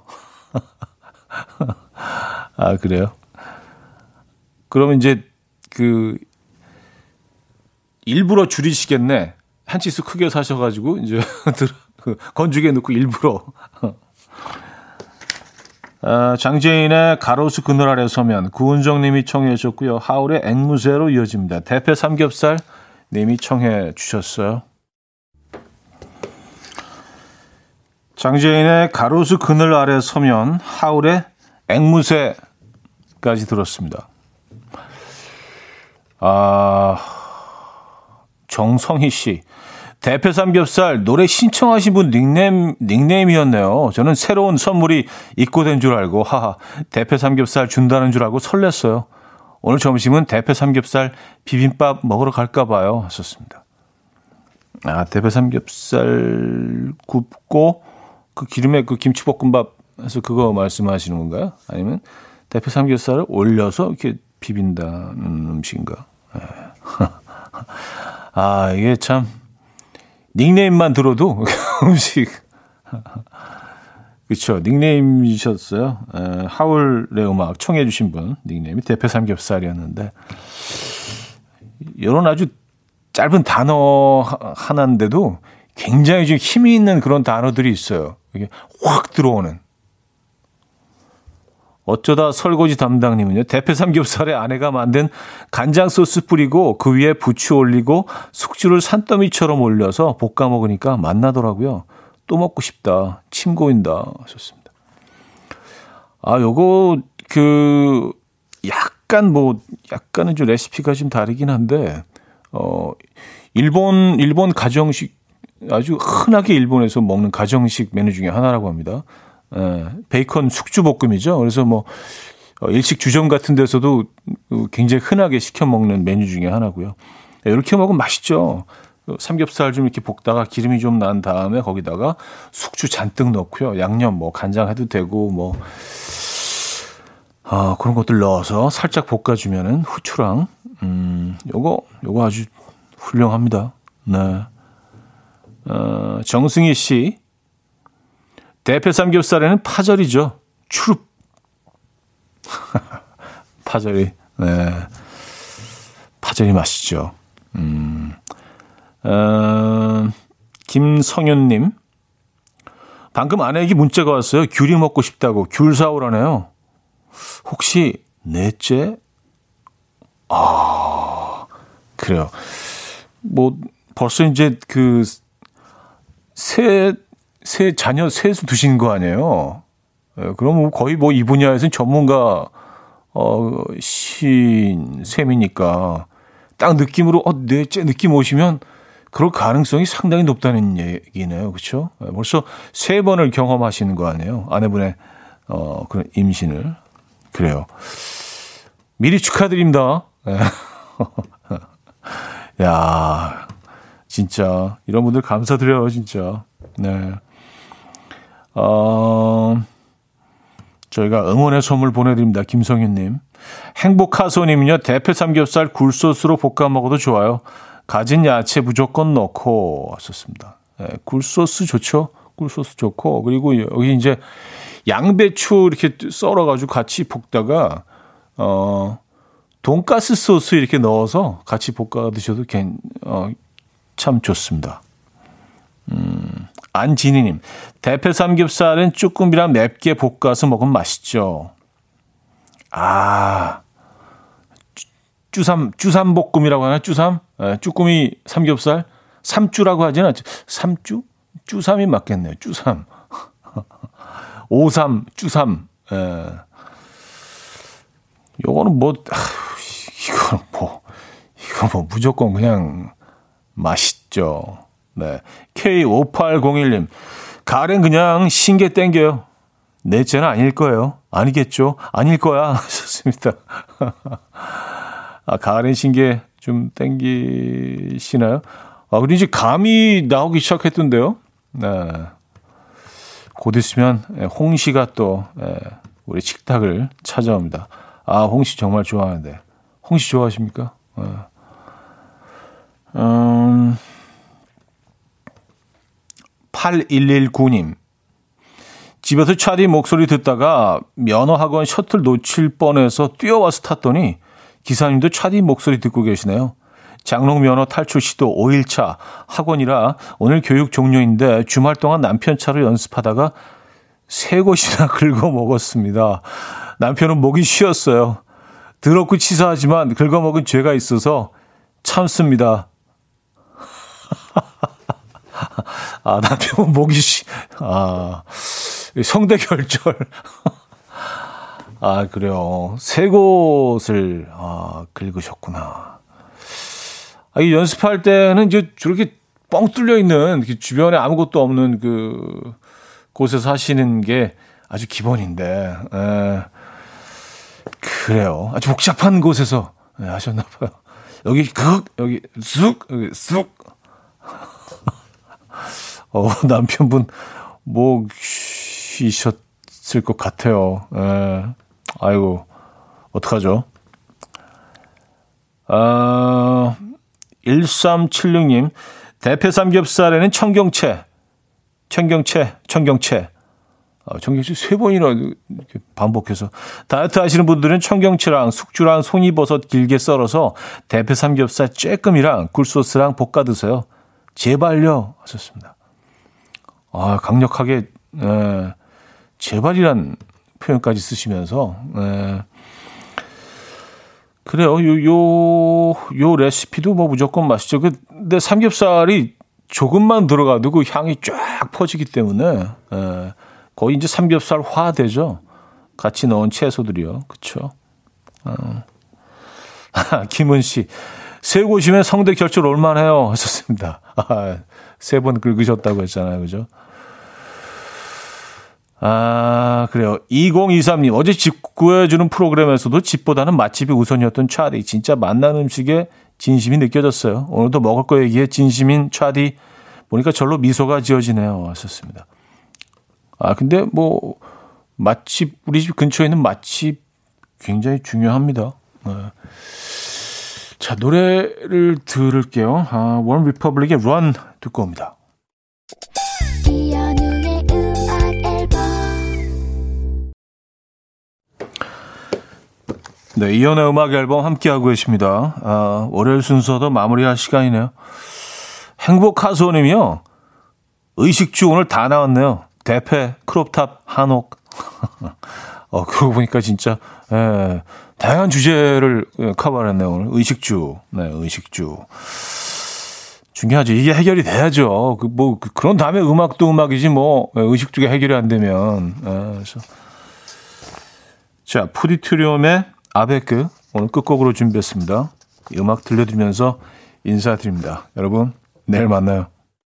*laughs* 아, 그래요? 그러면 이제 그 일부러 줄이시겠네. 한 치수 크게 사셔가지고 이제 *laughs* 그 건조기에 넣고 일부러. *laughs* 아, 장재인의 가로수 그늘 아래 서면 구은정님이 청해 주셨고요. 하울의 앵무새로 이어집니다. 대패 삼겹살 님이 청해 주셨어요. 장재인의 가로수 그늘 아래 서면 하울의 앵무새까지 들었습니다. 아, 정성희 씨. 대패 삼겹살 노래 신청하신 분 닉네임, 닉네임이었네요. 저는 새로운 선물이 입고된 줄 알고, 하하, 대패 삼겹살 준다는 줄 알고 설렜어요. 오늘 점심은 대패 삼겹살 비빔밥 먹으러 갈까 봐요. 하셨습니다. 아, 대패 삼겹살 굽고 그 기름에 그 김치볶음밥 해서 그거 말씀하시는 건가요? 아니면 대패 삼겹살을 올려서 이렇게 비빈다는 음식인가? 네. *laughs* 아, 이게 참, 닉네임만 들어도 *laughs* 음식. 그쵸. 닉네임이셨어요. 에, 하울의 음악 청해 주신 분, 닉네임이 대패 삼겹살이었는데, 이런 아주 짧은 단어 하나인데도 굉장히 좀 힘이 있는 그런 단어들이 있어요. 이게 확 들어오는. 어쩌다 설거지 담당님은요. 대패 삼겹살에 아내가 만든 간장 소스 뿌리고 그 위에 부추 올리고 숙주를 산더미처럼 올려서 볶아 먹으니까 맛나더라고요. 또 먹고 싶다. 침 고인다. 하셨습니다. 아, 요거 그 약간 뭐 약간은 좀 레시피가 좀 다르긴 한데 어 일본 일본 가정식 아주 흔하게 일본에서 먹는 가정식 메뉴 중에 하나라고 합니다. 예, 베이컨 숙주볶음이죠. 그래서 뭐 어, 일식 주점 같은 데서도 굉장히 흔하게 시켜 먹는 메뉴 중에 하나고요. 예, 이렇게 먹으면 맛있죠. 그 삼겹살 좀 이렇게 볶다가 기름이 좀 난 다음에 거기다가 숙주 잔뜩 넣고요. 양념 뭐 간장 해도 되고 뭐 아, 그런 것들 넣어서 살짝 볶아주면은 후추랑 음, 요거 요거 아주 훌륭합니다. 네. 어, 정승희 씨 대패 삼겹살에는 파절이죠. 추룹. *laughs* 파절이. 네. 파절이 맛있죠. 음. 어, 김성현님. 방금 아내에게 문자가 왔어요. 귤이 먹고 싶다고. 귤 사오라네요. 혹시 넷째? 아, 그래요. 뭐, 벌써 이제 그, 새, 새 자녀 셋을 두신 거 아니에요? 예, 그럼 거의 뭐 이 분야에서는 전문가, 어, 신, 셈이니까. 딱 느낌으로, 어, 넷째 느낌 오시면 그럴 가능성이 상당히 높다는 얘기네요. 그렇죠? 벌써 세 번을 경험하시는 거 아니에요? 아내분의 어, 그런 임신을. 그래요. 미리 축하드립니다. 네. *laughs* 야, 진짜 이런 분들 감사드려요, 진짜. 네. 어, 저희가 응원의 선물 보내드립니다. 김성윤님. 행복하소님은요, 대패 삼겹살 굴소스로 볶아 먹어도 좋아요. 가진 야채 무조건 넣고 왔었습니다. 네, 굴소스 좋죠? 굴소스 좋고 그리고 여기 이제 양배추 이렇게 썰어가지고 같이 볶다가 어 돈가스 소스 이렇게 넣어서 같이 볶아 드셔도 괜, 어, 참 좋습니다. 음, 안진희님, 대패 삼겹살은 쭈꾸미랑 맵게 볶아서 먹으면 맛있죠. 아, 쭈삼, 쭈삼볶음이라고 하나? 쭈삼? 예, 쭈꾸미 삼겹살? 삼쭈라고 하진 않죠. 삼쭈? 쭈삼이 맞겠네요. 쭈삼. *laughs* 오삼, 쭈삼. 예. 요거는 뭐, 이거는 뭐, 이거 뭐 무조건 그냥 맛있죠. 네. K5801님. 가을엔 그냥 신게 땡겨요. 넷째는 아닐 거예요. 아니겠죠? 아닐 거야. *laughs* 하셨습니다. 아, 가을엔 신게 좀 땡기시나요? 아, 그리고 이제 감이 나오기 시작했던데요. 네. 곧 있으면 예, 홍시가 또 예, 우리 식탁을 찾아옵니다. 아, 홍시 정말 좋아하는데. 홍시 좋아하십니까? 네. 음, 8119님. 집에서 차디 목소리 듣다가 면허학원 셔틀 놓칠 뻔해서 뛰어와서 탔더니 기사님도 차디 목소리 듣고 계시네요. 장롱 면허 탈출 시도 5일차 학원이라 오늘 교육 종료인데 주말 동안 남편 차로 연습하다가 세 곳이나 *laughs* 긁어 먹었습니다. 남편은 목이 쉬었어요. 더럽고 치사하지만 긁어 먹은 죄가 있어서 참습니다. *laughs* 아, 남편은 목이 쉬, 아, 성대 결절. *laughs* 아, 그래요. 세 곳을, 아, 긁으셨구나. 아, 이 연습할 때는 이제 저렇게 뻥 뚫려 있는 주변에 아무것도 없는 그 곳에서 하시는 게 아주 기본인데, 에, 그래요. 아주 복잡한 곳에서 에, 하셨나 봐요. 여기 극, 여기 쑥, 여기 쑥. 어, *laughs* 남편분 뭐 쉬셨을 것 같아요. 에. 아이고, 어떡하죠? 아, 1376님, 대패 삼겹살에는 청경채, 청경채, 청경채. 아, 청경채 세 번이나 이렇게 반복해서. 다이어트 하시는 분들은 청경채랑 숙주랑 송이버섯 길게 썰어서 대패 삼겹살 쬐끔이랑 굴소스랑 볶아 드세요. 제발요. 하셨습니다. 아, 강력하게, 에, 제발이란 표현까지 쓰시면서 네. 그래요. 요, 요, 요 레시피도 뭐 무조건 맛있죠. 그, 근데 삼겹살이 조금만 들어가도 그 향이 쫙 퍼지기 때문에, 예, 거의 이제 삼겹살화 되죠. 같이 넣은 채소들이요. 그쵸. 어. *laughs* 김은 씨. 세 곳이면 성대 결절 올만해요. 하셨습니다. 아, 세번 긁으셨다고 했잖아요. 그죠? 아, 그래요. 2023님, 어제 집 구해주는 프로그램에서도 집보다는 맛집이 우선이었던 차디. 진짜 맛난 음식에 진심이 느껴졌어요. 오늘도 먹을 거 얘기에 진심인 차디. 보니까 절로 미소가 지어지네요. 하셨습니다. 아, 근데 뭐, 맛집, 우리 집 근처에 있는 맛집 굉장히 중요합니다. 네. 자, 노래를 들을게요. 아, 원 리퍼블릭의 Run 듣고 옵니다. 네, 이현우의 음악 앨범 함께하고 계십니다. 아, 월요일 순서도 마무리할 시간이네요. 행복하소님이요. 의식주 오늘 다 나왔네요. 대패, 크롭탑, 한옥. *laughs* 어, 그러고 보니까 진짜, 예, 다양한 주제를 예, 커버했네요. 오늘 의식주. 네, 의식주. 중요하죠. 이게 해결이 돼야죠. 그, 뭐, 그, 그런 다음에 음악도 음악이지, 뭐, 예, 의식주가 해결이 안 되면. 네, 그래서. 자, 푸디트리움의 아베크. 오늘 끝곡으로 준비했습니다. 음악 들려드리면서 인사드립니다. 여러분, 내일 만나요.